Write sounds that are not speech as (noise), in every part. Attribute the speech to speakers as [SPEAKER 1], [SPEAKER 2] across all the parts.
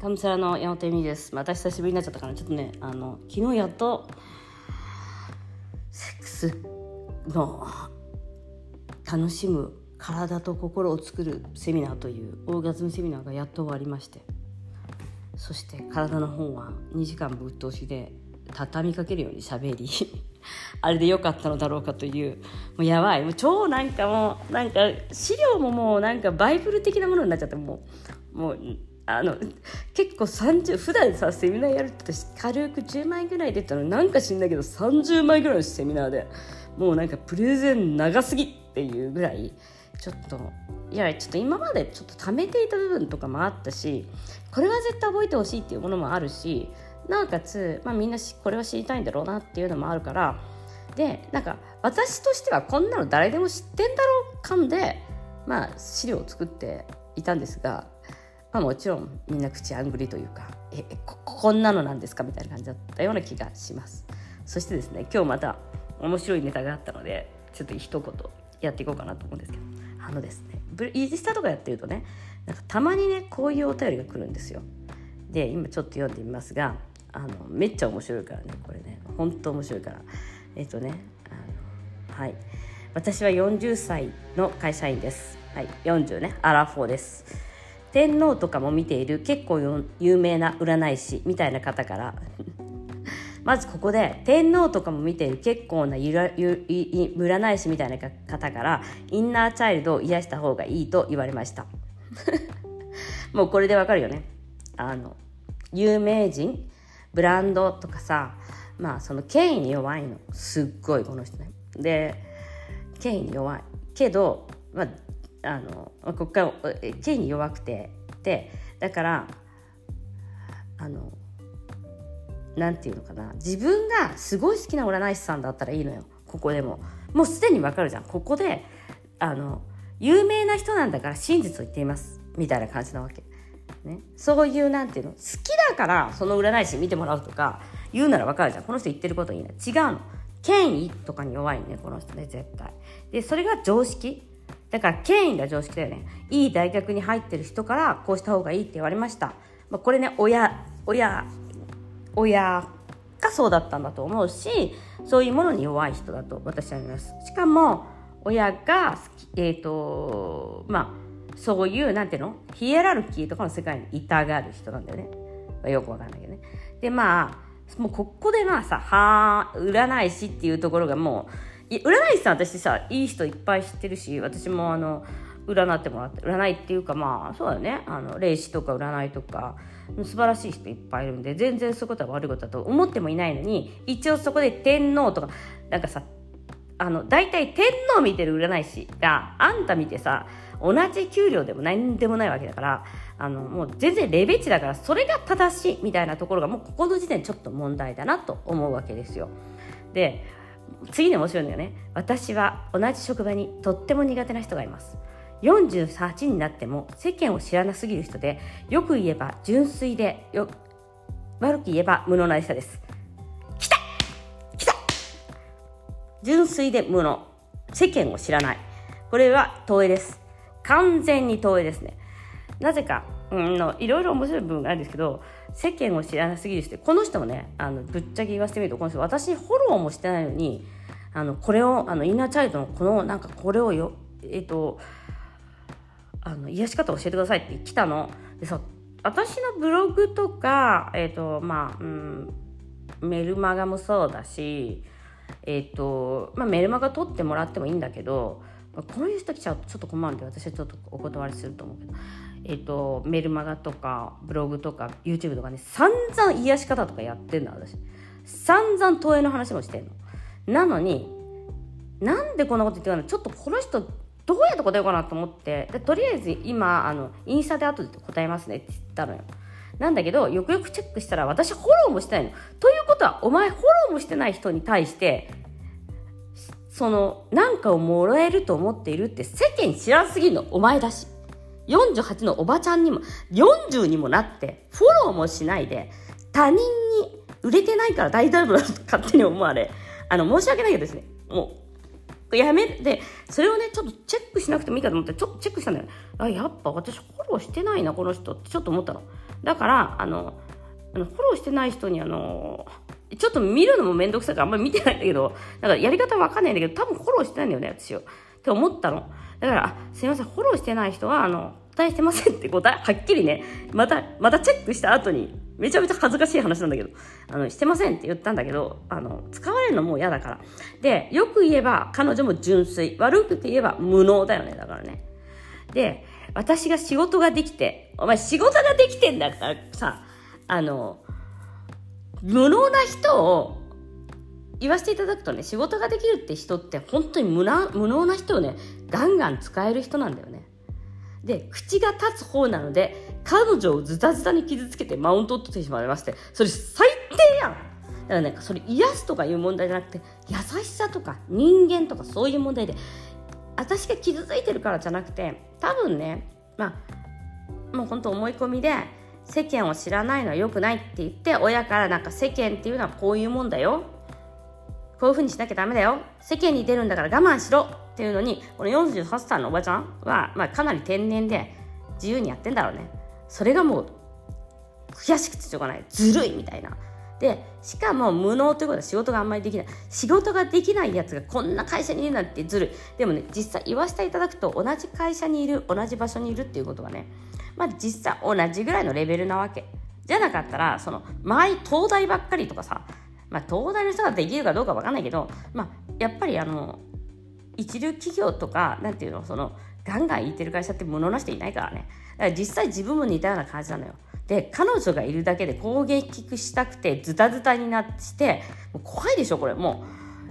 [SPEAKER 1] カムサラの山本美です。また久しぶりになっちゃったから、ちょっとね、あの、昨日やっと、セックスの楽しむ体と心を作るセミナーというオーガズムセミナーがやっと終わりまして、そして体の本は2時間ぶっ通しで畳みかけるように喋り、(laughs) あれで良かったのだろうかという、もうやばい、もう超なんかもう、なんか資料ももうなんかバイブル的なものになっちゃって、もう、もう、あの結構30普段さセミナーやるって軽く10枚ぐらい出たのなんか知んないけど30枚ぐらいのセミナーでもうなんかプレゼン長すぎっていうぐらいちょっといやちょっと今までちょっと貯めていた部分とかもあったしこれは絶対覚えてほしいっていうものもあるしなおかつ、まあ、みんなこれは知りたいんだろうなっていうのもあるからでなんか私としてはこんなの誰でも知ってんだろう感で、まあ、資料を作っていたんですがまあ、もちろんみんな口あんぐりというかえここんなのなんですかみたいな感じだったような気がします。そしてですね今日また面白いネタがあったのでちょっと一言やっていこうかなと思うんですけど。あのですねイージスタとかやってるとねなんかたまにねこういうお便りが来るんですよ。で今ちょっと読んでみますがあのめっちゃ面白いからねこれね。本当面白いから。えっ、とねあのはい。私は40歳の会社員です。はい。40ねアラフォーです。天皇とかも見ている結構有名な占い師みたいな方から (laughs) まずここで天皇とかも見ている結構なゆらゆ占い師みたいな方からインナーチャイルドを癒した方がいいと言われました。(laughs) もうこれでわかるよね。あの有名人ブランドとかさまあその権威に弱いの。すっごいこの人ね。で権威に弱い。けど、まあ、あのここから権威弱くて。でだからあのなんていうのかな。自分がすごい好きな占い師さんだったらいいのよ。ここでも。もうすでにわかるじゃん。ここであの有名な人なんだから真実を言っています。みたいな感じなわけ、ね、そういうなんていうの。好きだからその占い師見てもらうとか言うならわかるじゃん。この人言ってることいいな違うの。権威とかに弱いねこの人ね絶対。でそれが常識。だから権威が常識だよね。いい大学に入ってる人からこうした方がいいって言われました、まあ、これね親親親がそうだったんだと思うしそういうものに弱い人だと私は思います。しかも親がえっ、ー、とまあそういうなんていうの？ヒエラルキーとかの世界にいたがる人なんだよね、まあ、よくわかんないけどね。でまあもうここでまあさは占い師っていうところがもう占い師さん私さいい人いっぱい知ってるし私もあの占ってもらって占いっていうかまあそうだよねあの霊視とか占いとか素晴らしい人いっぱいいるんで全然そういうことは悪いことだと思ってもいないのに一応そこで天皇とかなんかさあの大体天皇見てる占い師があんた見てさ同じ給料でも何でもないわけだからあのもう全然レベチだからそれが正しいみたいなところがもうここの時点ちょっと問題だなと思うわけですよ。で次に面白いのよね私は同じ職場にとっても苦手な人がいます。48になっても世間を知らなすぎる人でよく言えば純粋でよ悪く言えば無能な人です。来た!来た!純粋で無能。世間を知らない。これは投影です。完全に投影ですね。なぜか、のいろいろ面白い部分があるんですけど世間を知らなすぎる人この人もねあのぶっちゃけ言わせてみるとこの人私フォローもしてないのにあのこれをあのインナーチャイルドのこのなんかこれをよえっ、とあの癒し方を教えてくださいって来たの。でさ私のブログとか、えっ、ー、と、まあ、うん、メルマガもそうだし、えっ、ー、と、まあ、メルマガ取ってもらってもいいんだけど、まあこういう人来ちゃうとちょっと困るんで、私はちょっとお断りすると思うけど、えっ、と、メルマガとか、ブログとか、YouTube とかね、散々癒し方とかやってんだ、私。散々投影の話もしてんの。なのに、なんでこんなこと言ってるのちょっとこの人どうやって答えようかなと思って。でとりあえず今あのインスタで後で答えますねって言ったのよ。なんだけどよくよくチェックしたら私フォローもしてないの。ということはお前フォローもしてない人に対してその何かをもらえると思っているって世間知らんすぎるの。お前だし。48のおばちゃんにも40にもなってフォローもしないで他人に売れてないから大丈夫だと勝手に思われあの申し訳ないけどですねもうやめでそれをねちょっとチェックしなくてもいいかと思ってちょっとチェックしたんだよあやっぱ私フォローしてないなこの人ってちょっと思ったのだからあのあのフォローしてない人にあのちょっと見るのもめんどくさいからあんまり見てないんだけど、なんかやり方わかんないんだけど、多分フォローしてないんだよね、私を。って思ったの。だから、すいません、フォローしてない人は、あの、答えてませんって答え、はっきりね、また、またチェックした後に、めちゃめちゃ恥ずかしい話なんだけど、あの、してませんって言ったんだけど、あの、使われるのもう嫌だから。で、よく言えば、彼女も純粋。悪くて言えば無能だよね、だからね。で、私が仕事ができて、お前仕事ができてんだからさ、あの、無能な人を言わせていただくとね仕事ができるって人って本当に無無能な人をねガンガン使える人なんだよねで口が立つ方なので彼女をズタズタに傷つけてマウントを取ってしまいましてそれ最低やん。だからねそれ癒すとかいう問題じゃなくて優しさとか人間とかそういう問題で私が傷ついてるからじゃなくて多分ねまあもう本当思い込みで世間を知らないのは良くないって言って親からなんか世間っていうのはこういうもんだよ。こういうふうにしなきゃダメだよ。世間に出るんだから我慢しろ。っていうのにこの48歳のおばちゃんは、まあ、かなり天然で自由にやってんだろうね。それがもう悔しくてしょうがない。ずるいみたいな。でしかも無能ということは仕事があんまりできない。仕事ができないやつがこんな会社にいるなんてずるい。でもね実際言わせていただくと同じ会社にいる同じ場所にいるっていうことはねまあ実際同じぐらいのレベルなわけ。じゃなかったらその周り東大ばっかりとかさまあ東大の人ができるかどうかわかんないけどまあやっぱりあの一流企業とかなんていうのそのガンガン言ってる会社って物な人いないからね。だから実際自分も似たような感じなのよ。で彼女がいるだけで攻撃したくてズタズタになってもう怖いでしょこれ。も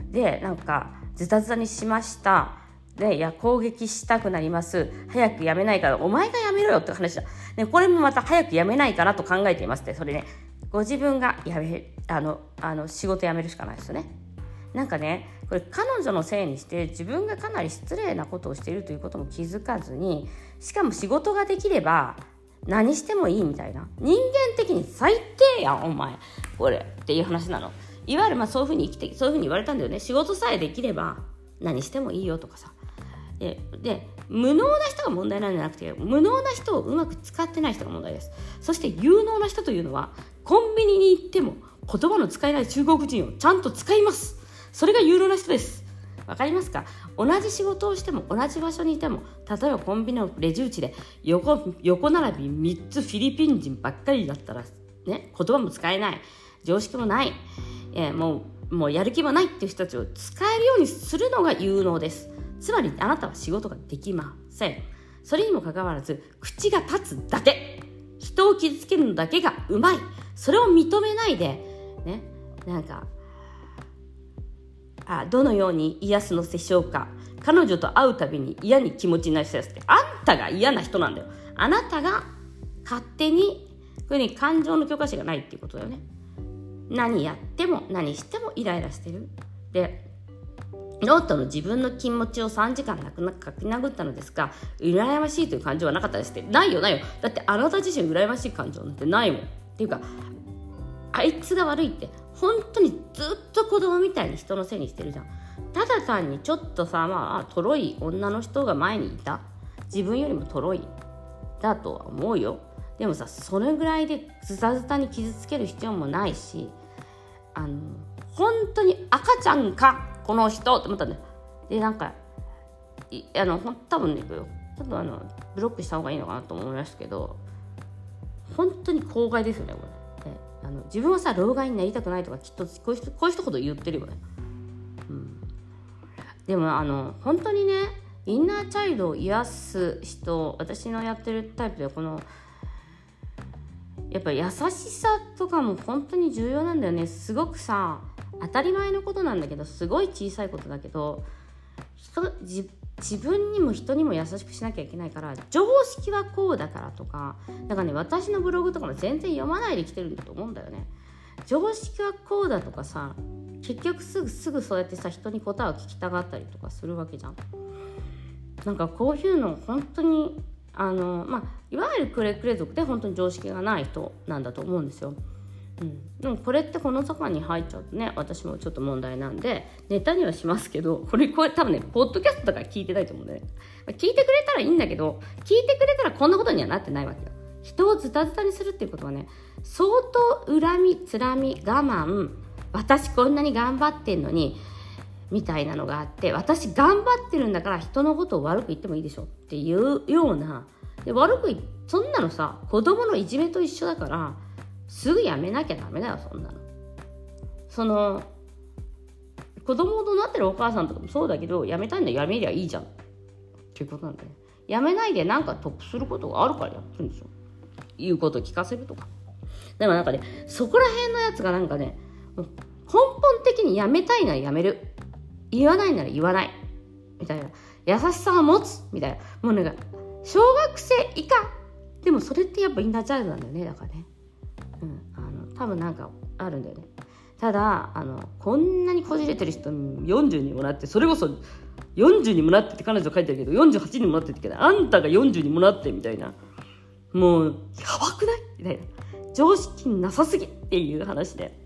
[SPEAKER 1] う。でなんかズタズタにしました。でいや攻撃したくなります。早くやめないからお前がやめろよって話だ、ね、これもまた早くやめないかなと考えていますってそれね。ご自分がやめあのあの仕事辞めるしかないですよね。なんかねこれ彼女のせいにして自分がかなり失礼なことをしているということも気づかずにしかも仕事ができれば何してもいいみたいな。人間的に最低やんお前。これっていう話なの。いわゆるまあそういうふうに生きてそういうふうに言われたんだよね。仕事さえできれば何してもいいよとかさ。でで無能な人が問題なんじゃなくて無能な人をうまく使ってない人が問題です。そして有能な人というのはコンビニに行っても言葉の使えない中国人をちゃんと使います。それが有能な人です。わかりますか？同じ仕事をしても同じ場所にいても例えばコンビニのレジ打ちで横横並び3つフィリピン人ばっかりだったら、ね、言葉も使えない。常識もない、えー、もうもうやる気もないっていう人たちを使えるようにするのが有能です。つまりあなたは仕事ができません。それにもかかわらず口が立つだけ。人を傷つけるのだけがうまい。それを認めないでねなんかあどのように癒すのでしょうか？彼女と会うたびに嫌に気持ちになりそうです。ってあんたが嫌な人なんだよ。あなたが勝手にこれに感情の許可者がないっていうことだよね。何やっても何してもイライラしてる。でノートの自分の気持ちを3時間なくな書き殴ったのですが羨ましいという感情はなかったですって。ないよないよ。だってあなた自身羨ましい感情なんてないもん。っていうかあいつが悪いって本当にずっと子供みたいに人のせいにしてるじゃん。ただ単にちょっとさまあとろい女の人が前にいた。自分よりもとろい。だとは思うよ。でもさそれぐらいでズタズタに傷つける必要もないしあの本当に赤ちゃんかこの人って思ったんだよ。でなんかあの多分ね多分あのブロックした方がいいのかなと思いますけど本当に公害ですよねこれ。あの自分はさ老害になりたくないとかきっとこういう人こういう人ほど言ってるよね、うん、でもあの本当にねインナーチャイルドを癒す人私のやってるタイプではこのやっぱ優しさとかも本当に重要なんだよね。すごくさ当たり前のことなんだけどすごい小さいことだけど人自分にも人にも優しくしなきゃいけないから常識はこうだからとかだからね私のブログとかも全然読まないで来てるんだと思うんだよね。常識はこうだとかさ結局すぐすぐそうやってさ人に答えを聞きたがったりとかするわけじゃん。なんかこういうの本当にあのまあいわゆるクレクレ族って本当に常識がない人なんだと思うんですよ。うん、でもこれってこの坂に入っちゃうとね私もちょっと問題なんでネタにはしますけどこれこれ多分ねポッドキャストとか聞いてないと思うんでね。聞いてくれたらいいんだけど聞いてくれたらこんなことにはなってないわけよ。人をズタズタにするっていうことはね相当恨みつらみ我慢私こんなに頑張ってんのにみたいなのがあって私頑張ってるんだから人のことを悪く言ってもいいでしょっていうような。で悪くそんなのさ子供のいじめと一緒だからすぐやめなきゃダメだよそんなの。その子供となってるお母さんとかもそうだけどやめたいんだやめりゃいいじゃんっていうことなんだよ。やめないでなんか得することがあるからやってるんでしょ。言うこと聞かせるとか。でもなんかねそこら辺のやつがなんかね根本的にやめたいならやめる言わないなら言わないみたいな優しさを持つみたいなもうなんか小学生以下でもそれってやっぱインナーチャイルドなんだよねだからねうんあの多分なんかあるんだよね。ただあのこんなにこじれてる人40にもなってそれこそ40にもなってって彼女書いてるけど48にもなってってけどあんたが40にもなってみたいな。もうやばくない？みたいな。常識なさすぎっていう話で。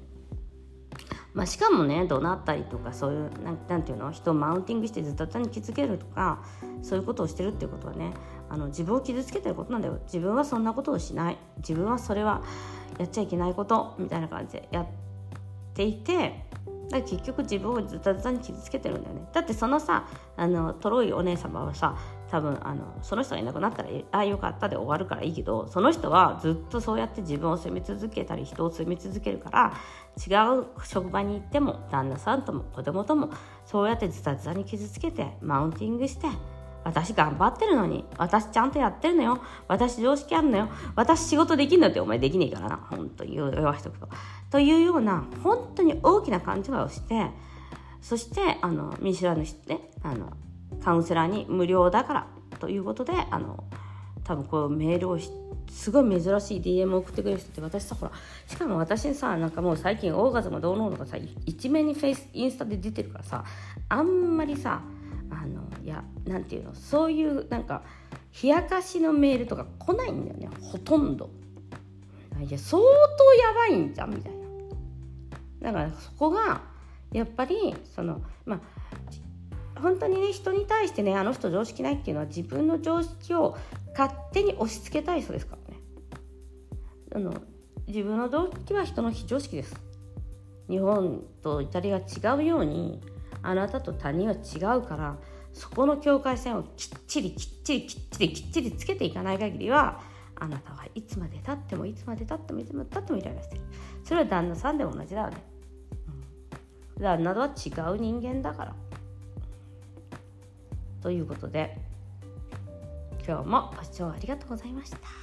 [SPEAKER 1] まあ、しかもね怒鳴ったりとかそういうなんていうの？人をマウンティングしてずっとに傷つけるとかそういうことをしてるっていうことはねあの自分を傷つけてることなんだよ。自分はそんなことをしない。自分はそれはやっちゃいけないこと。みたいな感じでやっていてだ結局自分をずたずたに傷つけてるんだよね。だってそのさあのトロいお姉様はさ多分あのその人がいなくなったらああよかったで終わるからいいけどその人はずっとそうやって自分を責め続けたり人を責め続けるから違う職場に行っても旦那さんとも子供ともそうやってズタズタに傷つけてマウンティングして私頑張ってるのに私ちゃんとやってるのよ。私常識あるのよ。私仕事できんのってお前できねえからな。本当に言わしとくと。というような本当に大きな勘違いをしてそしてあの見知らぬ人ねあのカウンセラーに無料だからということであの多分こうメールをすごい珍しい DM を送ってくれる人って私さほらしかも私さなんかもう最近オーガズムどうのとかさ一面にフェイスインスタで出てるからさあんまりさあのいやなんていうのそういうなんか冷やかしのメールとか来ないんだよねほとんど。いや相当やばいんじゃんみたいな。だからそこがやっぱりそのまあ本当にね人に対してねあの人常識ないっていうのは自分の常識を勝手に押し付けたい人ですからね。あの自分の常識は人の非常識です。日本とイタリアが違うようにあなたと他人は違うからそこの境界線をきっちりきっちりきっちりきっちりつけていかない限りはあなたはいつまでたってもいつまでたってもいつまでたってもイライラしてるそれは旦那さんでも同じだよね、うん、旦那とは違う人間だから。ということで今日もご視聴ありがとうございました。